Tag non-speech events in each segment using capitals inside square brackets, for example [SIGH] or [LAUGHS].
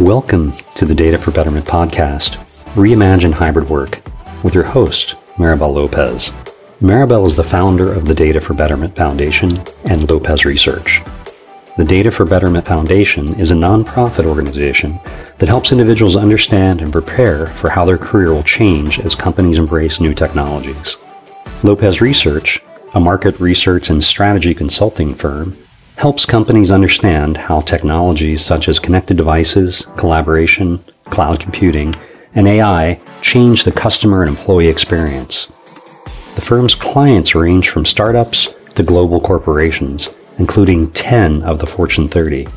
Welcome to the Data for Betterment podcast, Reimagine Hybrid Work, with your host, Maribel Lopez. Maribel is the founder of the Data for Betterment Foundation and Lopez Research. The Data for Betterment Foundation is a nonprofit organization that helps individuals understand and prepare for how their career will change as companies embrace new technologies. Lopez Research, a market research and strategy consulting firm, helps companies understand how technologies such as connected devices, collaboration, cloud computing, and AI change the customer and employee experience. The firm's clients range from startups to global corporations, including 10 of the Fortune 30.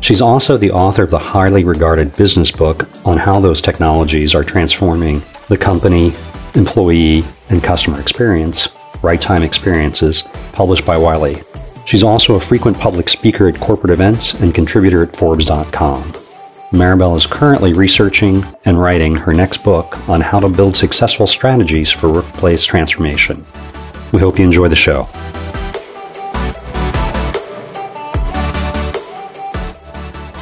She's also the author of the highly regarded business book on how those technologies are transforming the company, employee, and customer experience, Right Time Experiences, published by Wiley. She's also a frequent public speaker at corporate events and contributor at Forbes.com. Maribel is currently researching and writing her next book on how to build successful strategies for workplace transformation. We hope you enjoy the show.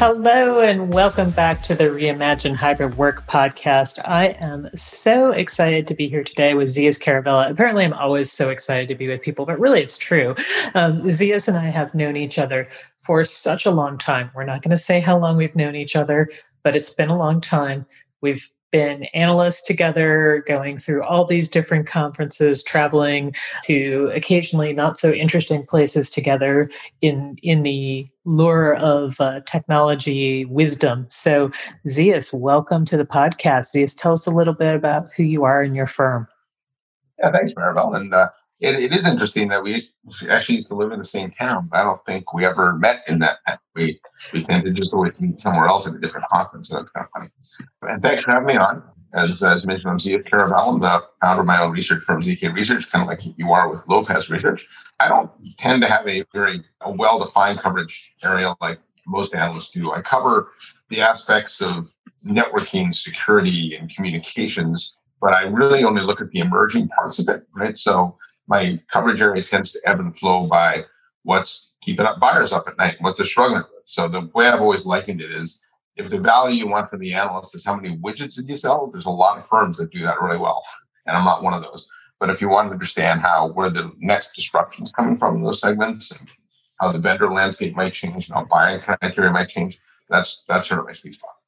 Hello, and welcome back to the Reimagine Hybrid Work podcast. I am so excited to be here today with Zeus Kerravala. Apparently, I'm always so excited to be with people, but really, it's true. Um, Zeus and I have known each other for such a long time. We're not going to say how long we've known each other, but it's been a long time. We've been analysts together, going through all these different conferences, traveling to occasionally not so interesting places together in in the lure of uh, technology wisdom. So, Zeus, welcome to the podcast. Zeus, tell us a little bit about who you are and your firm. Yeah, thanks, Maribel. And uh, it, it is interesting that we actually used to live in the same town. I don't think we ever met in that. We we tend to just always meet somewhere else at a different conference. So that's kind of funny. And thanks for having me on. As, as mentioned, I'm Kerravala. I'm the founder of my own research firm, ZK Research, kind of like you are with Lopez Research. I don't tend to have a very a well-defined coverage area like most analysts do. I cover the aspects of networking, security, and communications, but I really only look at the emerging parts of it, right? So my coverage area tends to ebb and flow by what's keeping up buyers up at night, what they're struggling with. So the way I've always likened it is if the value you want from the analyst is how many widgets did you sell, there's a lot of firms that do that really well. And I'm not one of those. But if you want to understand how where the next disruptions coming from in those segments and how the vendor landscape might change and how buying criteria might change, that's that's sort of my sweet spot.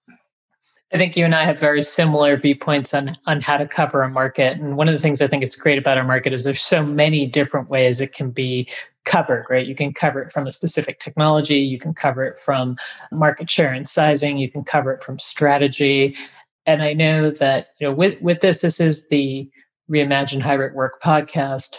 I think you and I have very similar viewpoints on on how to cover a market. And one of the things I think is great about our market is there's so many different ways it can be covered, right? You can cover it from a specific technology, you can cover it from market share and sizing, you can cover it from strategy. And I know that, you know, with with this, this is the Reimagine Hybrid Work podcast,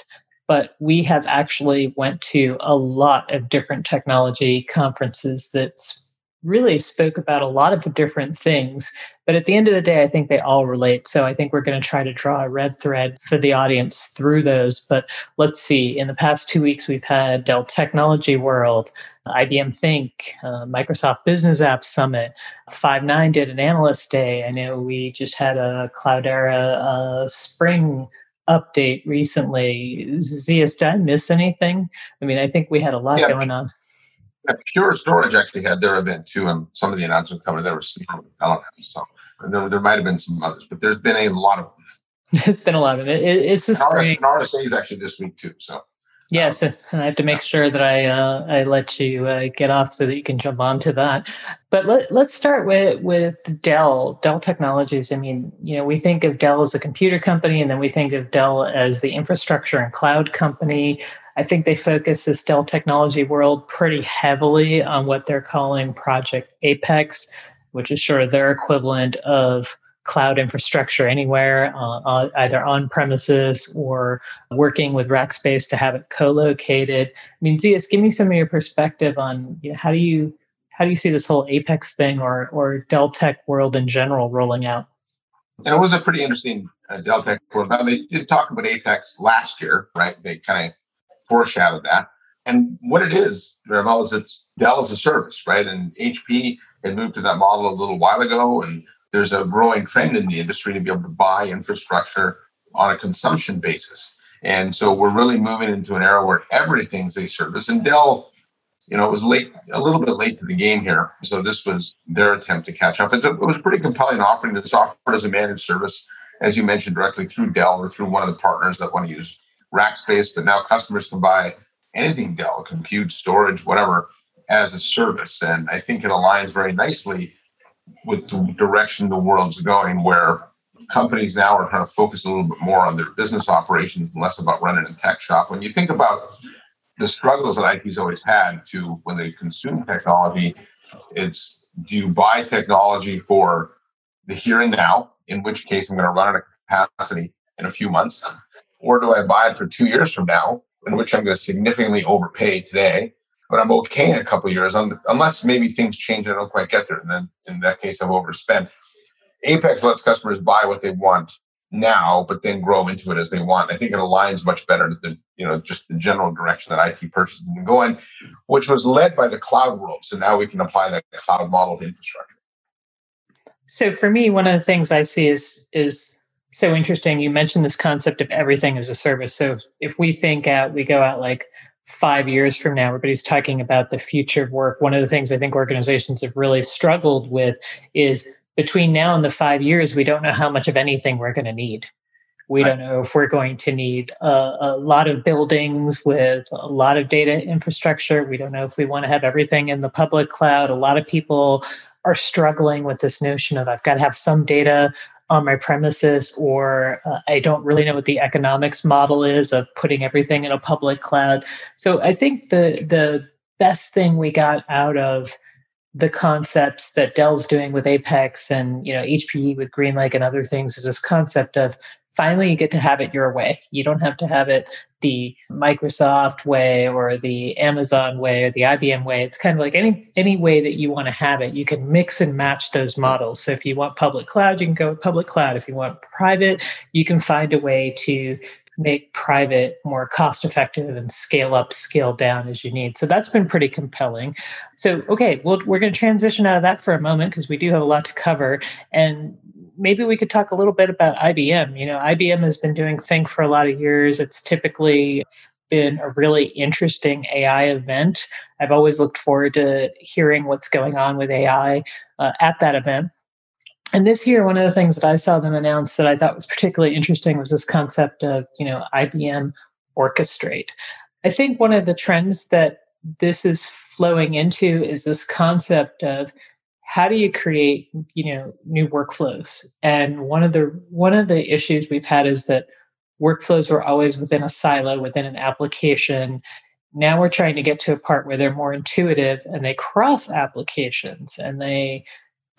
but we have actually went to a lot of different technology conferences that's really spoke about a lot of the different things. But at the end of the day, I think they all relate. So I think we're going to try to draw a red thread for the audience through those. But let's see. In the past two weeks, we've had Dell Technology World, IBM Think, uh, Microsoft Business Apps Summit, Five9 did an analyst day. I know we just had a Cloudera uh, spring update recently. Zeus, did I miss anything? I mean, I think we had a lot going on. Yeah, Pure Storage actually had their event too, and some of the announcements coming there were don't know So there, there might have been some others, but there's been a lot of them. [LAUGHS] It's been a lot of it. it it's the spring. RSA is actually this week too. So yes, and I have to make sure that I uh, I let you uh, get off so that you can jump on to that. But let, let's start with with Dell Dell Technologies. I mean, you know, we think of Dell as a computer company, and then we think of Dell as the infrastructure and cloud company. I think they focus this Dell Technology World pretty heavily on what they're calling Project Apex, which is sort of their equivalent of cloud infrastructure anywhere, uh, either on premises or working with Rackspace to have it co-located. I mean, Zeus, give me some of your perspective on you know, how do you how do you see this whole Apex thing or or Dell Tech world in general rolling out? It was a pretty interesting uh, Dell Tech world. Now they did talk about Apex last year, right? They kind of foreshadowed that. And what it is, Maribel, is it's Dell as a service, right? And HP had moved to that model a little while ago, and there's a growing trend in the industry to be able to buy infrastructure on a consumption basis. And so we're really moving into an era where everything's a service. And Dell you know, it was late, a little bit late to the game here. So this was their attempt to catch up. It's it was a pretty compelling offering that's offered as a managed service, as you mentioned, directly through Dell or through one of the partners that want to use Rackspace. But now customers can buy anything Dell, compute, storage, whatever, as a service. And I think it aligns very nicely with the direction the world's going, where companies now are trying to focus a little bit more on their business operations and less about running a tech shop. When you think about the struggles that IT's always had to when they consume technology, it's do you buy technology for the here and now, in which case I'm going to run out of capacity in a few months, or do I buy it for two years from now, in which I'm going to significantly overpay today, but I'm okay in a couple years, unless maybe things change I don't quite get there. And then in that case, I've overspent. Apex lets customers buy what they want now, but then grow into it as they want. I think it aligns much better than you know just the general direction that IT purchases been going, which was led by the cloud world. So now we can apply that cloud model to infrastructure. So for me, one of the things I see is is so interesting. You mentioned this concept of everything as a service. So if we think out, we go out like five years from now, everybody's talking about the future of work. One of the things I think organizations have really struggled with is between now and the five years, we don't know how much of anything we're going to need. We right. don't know if we're going to need a, a, lot of buildings with a lot of data infrastructure. We don't know if we want to have everything in the public cloud. A lot of people are struggling with this notion of I've got to have some data on my premises, or uh, I don't really know what the economics model is of putting everything in a public cloud. So I think the the best thing we got out of the concepts that Dell's doing with Apex and you know HPE with GreenLake and other things is this concept of finally you get to have it your way. You don't have to have it the Microsoft way or the Amazon way or the IBM way. It's kind of like any any way that you want to have it. You can mix and match those models. So if you want public cloud, you can go with public cloud. If you want private, you can find a way to make private more cost effective and scale up, scale down as you need. So that's been pretty compelling. So, okay, well, we're going to transition out of that for a moment because we do have a lot to cover. And maybe we could talk a little bit about IBM. You know, IBM has been doing Think for a lot of years. It's typically been a really interesting AI event. I've always looked forward to hearing what's going on with AI uh, at that event. And this year, one of the things that I saw them announce that I thought was particularly interesting was this concept of, you know, IBM Orchestrate. I think one of the trends that this is flowing into is this concept of how do you create, you know, new workflows? And one of the one of the issues we've had is that workflows were always within a silo, within an application. Now we're trying to get to a part where they're more intuitive and they cross applications and they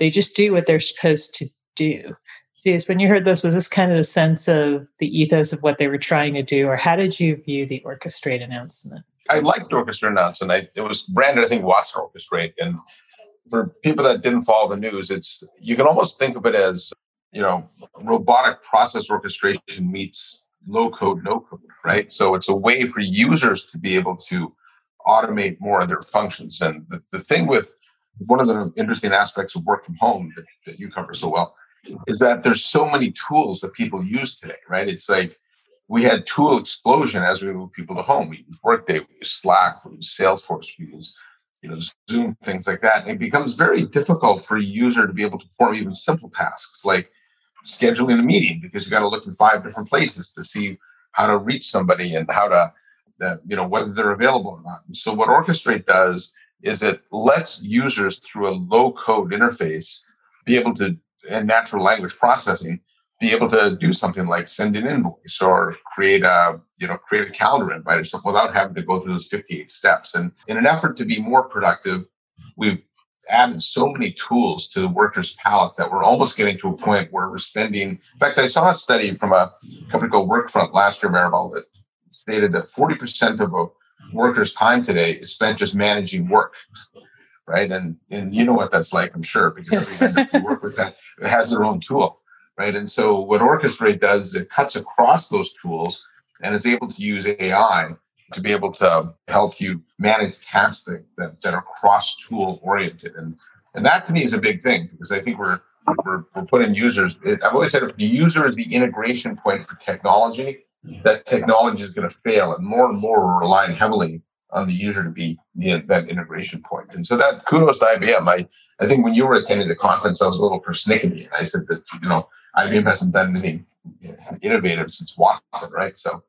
they just do what they're supposed to do. See, when you heard this, was this kind of the sense of the ethos of what they were trying to do, or how did you view the Orchestrate announcement? I liked the Orchestrate announcement. I, it was branded, I think, Watson Orchestrate. And for people that didn't follow the news, it's you can almost think of it as you know robotic process orchestration meets low code, no code, right? So it's a way for users to be able to automate more of their functions. And the, the thing with one of the interesting aspects of work from home that, that you cover so well is that there's so many tools that people use today, right? It's like we had tool explosion as we move people to home. We use Workday, we use Slack, we use Salesforce, we use you know Zoom, things like that. It becomes very difficult for a user to be able to perform even simple tasks like scheduling a meeting because you got to look in five different places to see how to reach somebody and how to, uh, you know, whether they're available or not. And so what Orchestrate does is it lets users through a low code interface be able to and natural language processing be able to do something like send an invoice or create a you know create a calendar invite or something without having to go through those 58 steps. And in an effort to be more productive we've added so many tools to the workers palette that we're almost getting to a point where we're spending in fact i saw a study from a company called workfront last year maribel that stated that 40% of a workers' time today is spent just managing work, right? And and you know what that's like, I'm sure, because everybody that work with that has their own tool, right? And so what Orchestrate does is it cuts across those tools and is able to use AI to be able to help you manage tasks that, that, are cross tool oriented. And and that to me is a big thing because I think we're we're, we're putting users. I've always said if the user is the integration point for technology, that technology is going to fail, and more and more we're relying heavily on the user to be the, that integration point. And so that kudos to IBM. I, I think when you were attending the conference, I was a little persnickety. And I said that, you know, IBM hasn't done anything innovative since Watson, right? So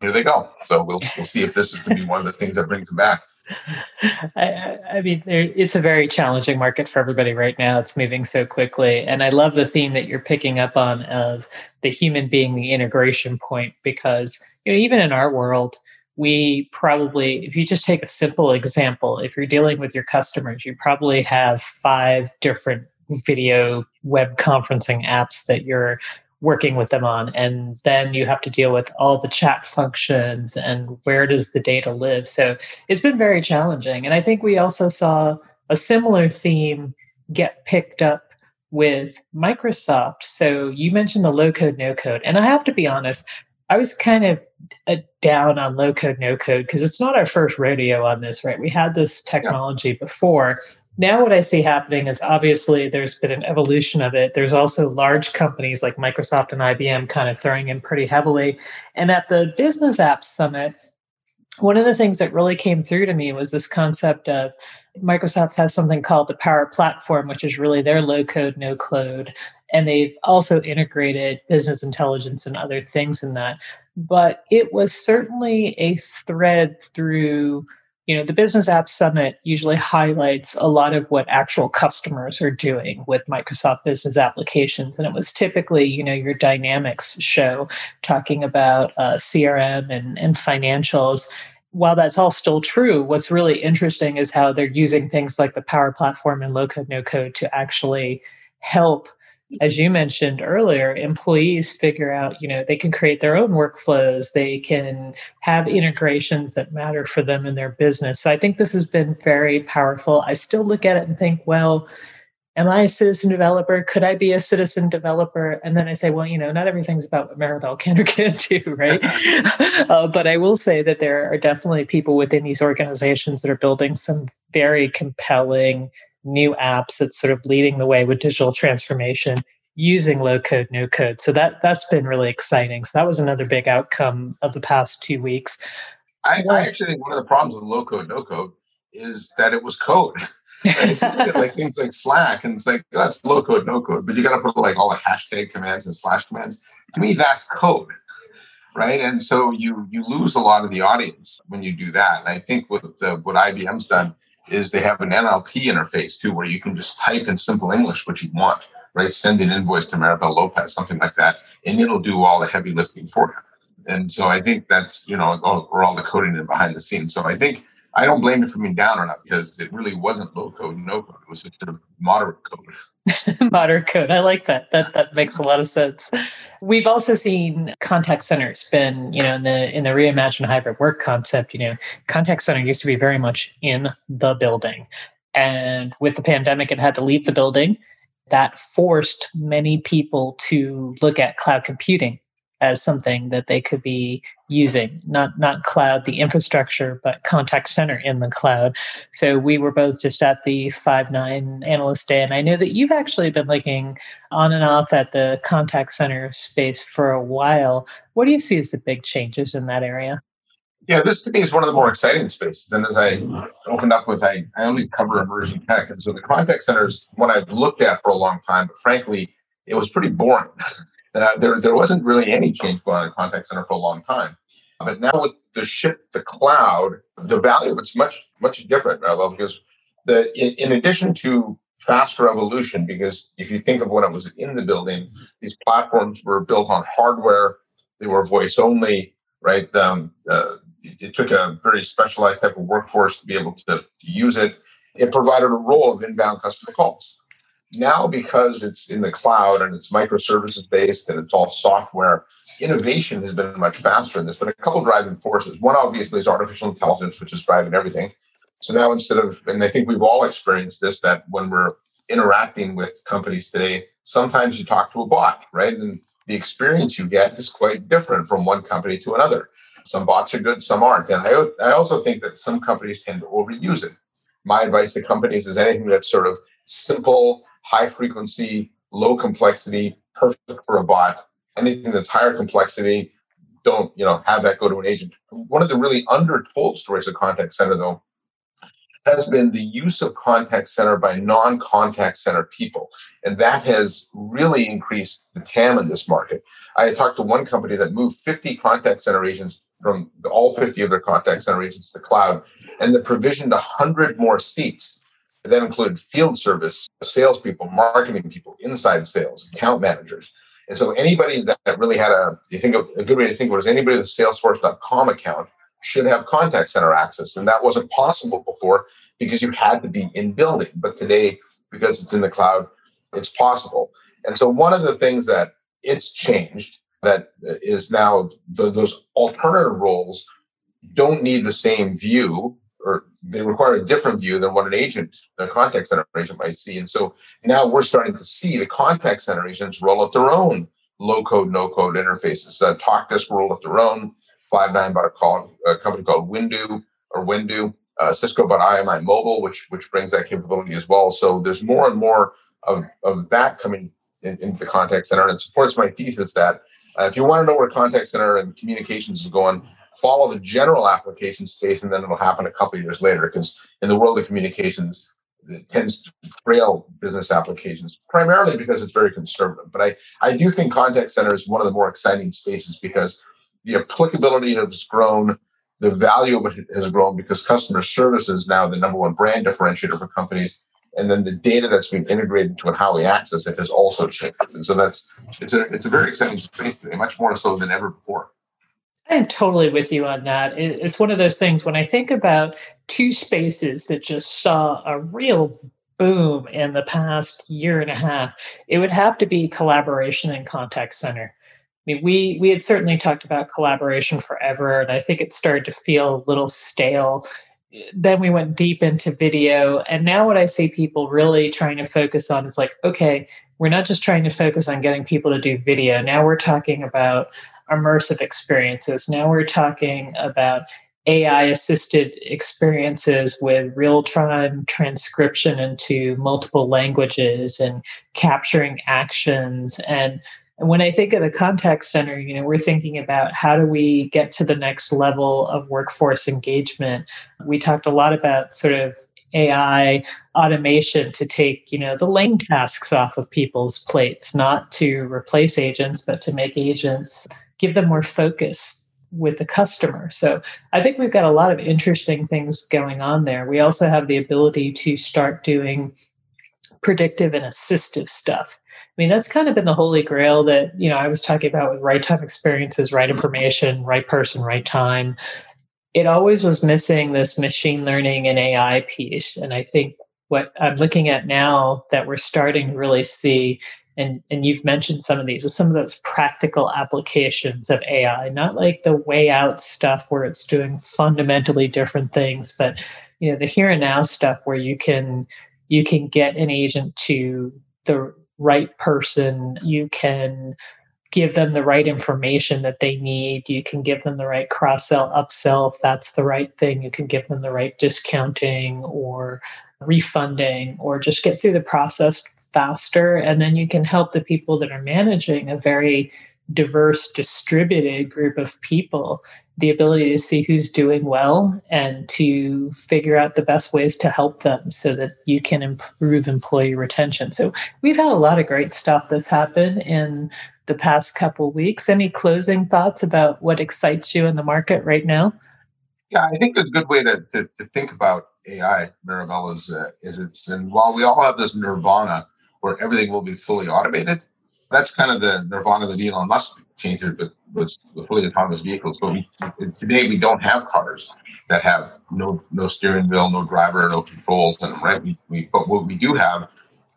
here they go. So we'll, we'll see if this is going to be one of the things that brings them back. [LAUGHS] I, I, mean, it's a very challenging market for everybody right now. It's moving so quickly. And I love the theme that you're picking up on of the human being the integration point, because, you know, even in our world, we probably, if you just take a simple example, if you're dealing with your customers, you probably have five different video web conferencing apps that you're working with them on. And then you have to deal with all the chat functions and where does the data live. So it's been very challenging. And i think we also saw a similar theme get picked up with microsoft. So you mentioned the low code no code and i have to be honest i was kind of uh, down on low code no code because it's not our first rodeo on this right? We had this technology yeah. before now what I see happening is obviously there's been an evolution of it. There's also large companies like Microsoft and IBM kind of throwing in pretty heavily. And at the Business Apps Summit, one of the things that really came through to me was this concept of Microsoft has something called the Power Platform, which is really their low code, no code. And they've also integrated business intelligence and other things in that. But it was certainly a thread through you know the business apps summit usually highlights a lot of what actual customers are doing with microsoft business applications. And it was typically you know your dynamics show talking about uh, crm and, and financials. While that's all still true what's really interesting is how they're using things like the power platform and low code no code to actually help as you mentioned earlier, employees figure out, you know, they can create their own workflows, they can have integrations that matter for them in their business. So I think this has been very powerful. I still look at it and think, well, am I a citizen developer? Could I be a citizen developer? And then I say, well, you know, not everything's about what Maribel Kenner can't [LAUGHS] do, right? [LAUGHS] uh, but I will say that there are definitely people within these organizations that are building some very compelling new apps that's sort of leading the way with digital transformation using low code no code. So that that's been really exciting. So that was another big outcome of the past two weeks. I, I actually think one of the problems with low code no code is that it was code. If you look at like things like slack and it's like oh, that's low code no code but you got to put like all the hashtag commands and slash commands. To me that's code right? And so you you lose a lot of the audience when you do that. And i think with the, what ibm's done is they have an NLP interface too, where you can just type in simple English what you want, right? Send an invoice to Maribel Lopez, something like that, and it'll do all the heavy lifting for you. And so I think that's, you know, or all the coding in behind the scenes. So I think I don't blame it for being down or not because it really wasn't low code, no code. It was just sort of moderate code. [LAUGHS] Modern code. I like that. That that makes a lot of sense. We've also seen contact centers been, you know, in the in the reimagined hybrid work concept, you know, contact center used to be very much in the building. And with the pandemic it had to leave the building. That forced many people to look at cloud computing as something that they could be using not not cloud the infrastructure but contact center in the cloud so we were both just at the Five9 analyst day and i know that you've actually been looking on and off at the contact center space for a while what do you see as the big changes in that area yeah, this to me is one of the more exciting spaces. And as I opened up with, I, I only cover emerging tech. And so the contact centers, one I've looked at for a long time, but frankly, it was pretty boring. [LAUGHS] Uh, there, there wasn't really any change going on in contact center for a long time. But now with the shift to cloud, the value of it's much, much different, right? because the in, in, addition to faster evolution, because if you think of when it was in the building, these platforms were built on hardware, they were voice only, right? Um, uh, it took a very specialized type of workforce to be able to, to use it. It provided a role of inbound customer calls now because it's in the cloud and it's microservices based and it's all software innovation has been much faster in this but a couple driving forces. One obviously is artificial intelligence which is driving everything. So now instead of and i think we've all experienced this that when we're interacting with companies today sometimes you talk to a bot right? And the experience you get is quite different from one company to another. Some bots are good some aren't. And i, I also think that some companies tend to overuse it. My advice to companies is anything that's sort of simple high frequency, low complexity, perfect for a bot. Anything that's higher complexity, don't you know have that go to an agent. One of the really undertold stories of contact center though has been the use of contact center by non-contact center people, and that has really increased the TAM in this market. I talked to one company that moved 50 contact center agents from all 50 of their contact center agents to the cloud, and they provisioned 100 more seats. That included field service, salespeople, marketing people, inside sales, account managers. And so anybody that, really had a, you think a good way to think of it is anybody with a Salesforce.com account should have contact center access. And that wasn't possible before because you had to be in building. But today, because it's in the cloud, it's possible. And so one of the things that it's changed that is now the, those alternative roles don't need the same view or they require a different view than what an agent, a contact center agent might see. And so now we're starting to see the contact center agents roll up their own low code, no code interfaces. Uh, TalkDesk rolled out their own. Five9 bought a, call, a company called Windu or Windu. Uh, Cisco bought IMI Mobile, which which brings that capability as well. So there's more and more of, of that coming in, into the contact center, and it supports my thesis that uh, if you want to know where contact center and communications is going, follow the general application space, and then it'll happen a couple years later. Because in the world of communications, it tends to trail business applications primarily because it's very conservative. But I, I do think contact center is one of the more exciting spaces because the applicability has grown, the value of it has grown because customer service is now the number one brand differentiator for companies. And then the data that's being integrated into and how we access it has also changed. And so that's it's a it's a very exciting space today, much more so than ever before. I'm totally with you on that. It's one of those things when I think about two spaces that just saw a real boom in the past year and a half, it would have to be collaboration and contact center. I mean, we we had certainly talked about collaboration forever, and I think it started to feel a little stale. Then we went deep into video, and now what I see people really trying to focus on is like, okay, we're not just trying to focus on getting people to do video. Now we're talking about immersive experiences. Now we're talking about AI assisted experiences with real time transcription into multiple languages and capturing actions. And when I think of the contact center, you know, we're thinking about how do we get to the next level of workforce engagement. We talked a lot about sort of AI automation to take, you know, the lame tasks off of people's plates, not to replace agents, but to make agents give them more focus with the customer. So I think we've got a lot of interesting things going on there. We also have the ability to start doing predictive and assistive stuff. I mean, that's kind of been the holy grail that, you know, I was talking about with right time experiences, right information, right person, right time. It always was missing this machine learning and AI piece. And I think what I'm looking at now that we're starting to really see and and you've mentioned some of these some of those practical applications of ai not like the way out stuff where it's doing fundamentally different things but you know the here and now stuff where you can you can get an agent to the right person you can give them the right information that they need you can give them the right cross sell upsell if that's the right thing you can give them the right discounting or refunding or just get through the process faster and then you can help the people that are managing a very diverse distributed group of people the ability to see who's doing well and to figure out the best ways to help them so that you can improve employee retention. So we've had a lot of great stuff that's happened in the past couple weeks. Any closing thoughts about what excites you in the market right now? Yeah i think a good way to, to, to think about ai maribel is, uh, is it's and while we all have this nirvana where everything will be fully automated. That's kind of the nirvana that Elon Musk changed it with, with, with fully autonomous vehicles. But we, today we don't have cars that have no no steering wheel, no driver, no controls, and right. We, we but what we do have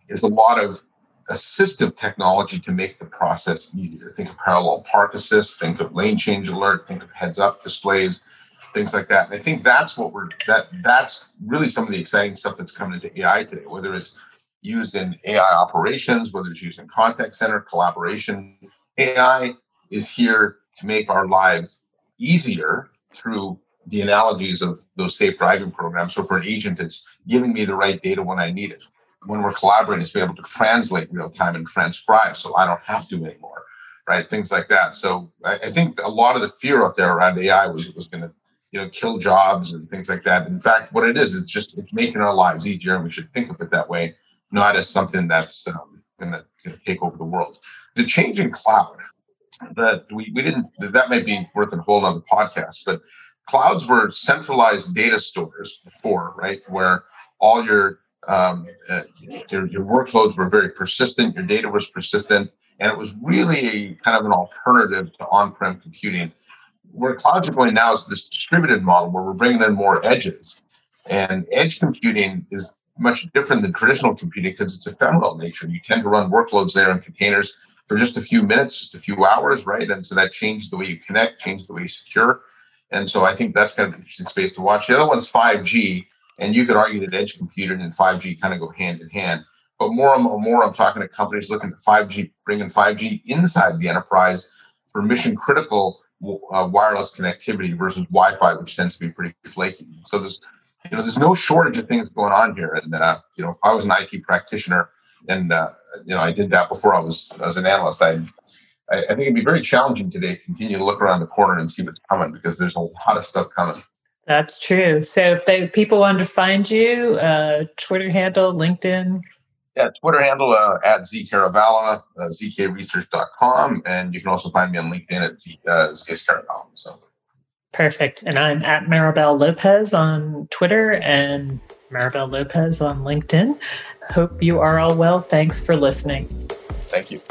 is a lot of assistive technology to make the process easier. Think of parallel park assist, think of lane change alert, think of heads up displays, things like that. And I think that's what we're that that's really some of the exciting stuff that's coming into AI today, whether it's used in AI operations, whether it's used in contact center collaboration. AI is here to make our lives easier through the analogies of those safe driving programs. So for an agent, it's giving me the right data when I need it. When we're collaborating, it's being able to translate real time and transcribe so I don't have to anymore. right? Things like that. So I, I think a lot of the fear out there around AI was was going to you know kill jobs and things like that. In fact, what it is, it's just it's making our lives easier, and we should think of it that way, not as something that's um, going to take over the world. The change in cloud that we, we didn't that may be worth a whole other podcast, but clouds were centralized data stores before, right? Where all your um, uh, your, your workloads were very persistent, your data was persistent, and it was really a kind of an alternative to on-prem computing. Where clouds are going now is this distributed model where we're bringing in more edges, and edge computing is much different than traditional computing because it's ephemeral nature. You tend to run workloads there in containers for just a few minutes, just a few hours, right? And so that changed the way you connect, changed the way you secure. And so I think that's kind of an interesting space to watch. The other one's 5G, and you could argue that edge computing and 5G kind of go hand in hand. But more and more, I'm talking to companies looking at 5G, bringing 5G inside the enterprise for mission critical uh, wireless connectivity versus Wi-Fi, which tends to be pretty flaky. So there's, you know, there's no shortage of things going on here. And uh, you know, if I was an IT practitioner, and uh, you know, I did that before I was as an analyst, I I, think it'd be very challenging today to continue to look around the corner and see what's coming because there's a lot of stuff coming. That's true. So if they, people want to find you, uh, Twitter handle, LinkedIn. Yeah, Twitter handle uh, at zkerravala, uh, zkresearch.com. And you can also find me on LinkedIn at z, uh. So. Perfect. And I'm at Maribel Lopez on Twitter and Maribel Lopez on LinkedIn. Hope you are all well. Thanks for listening. Thank you.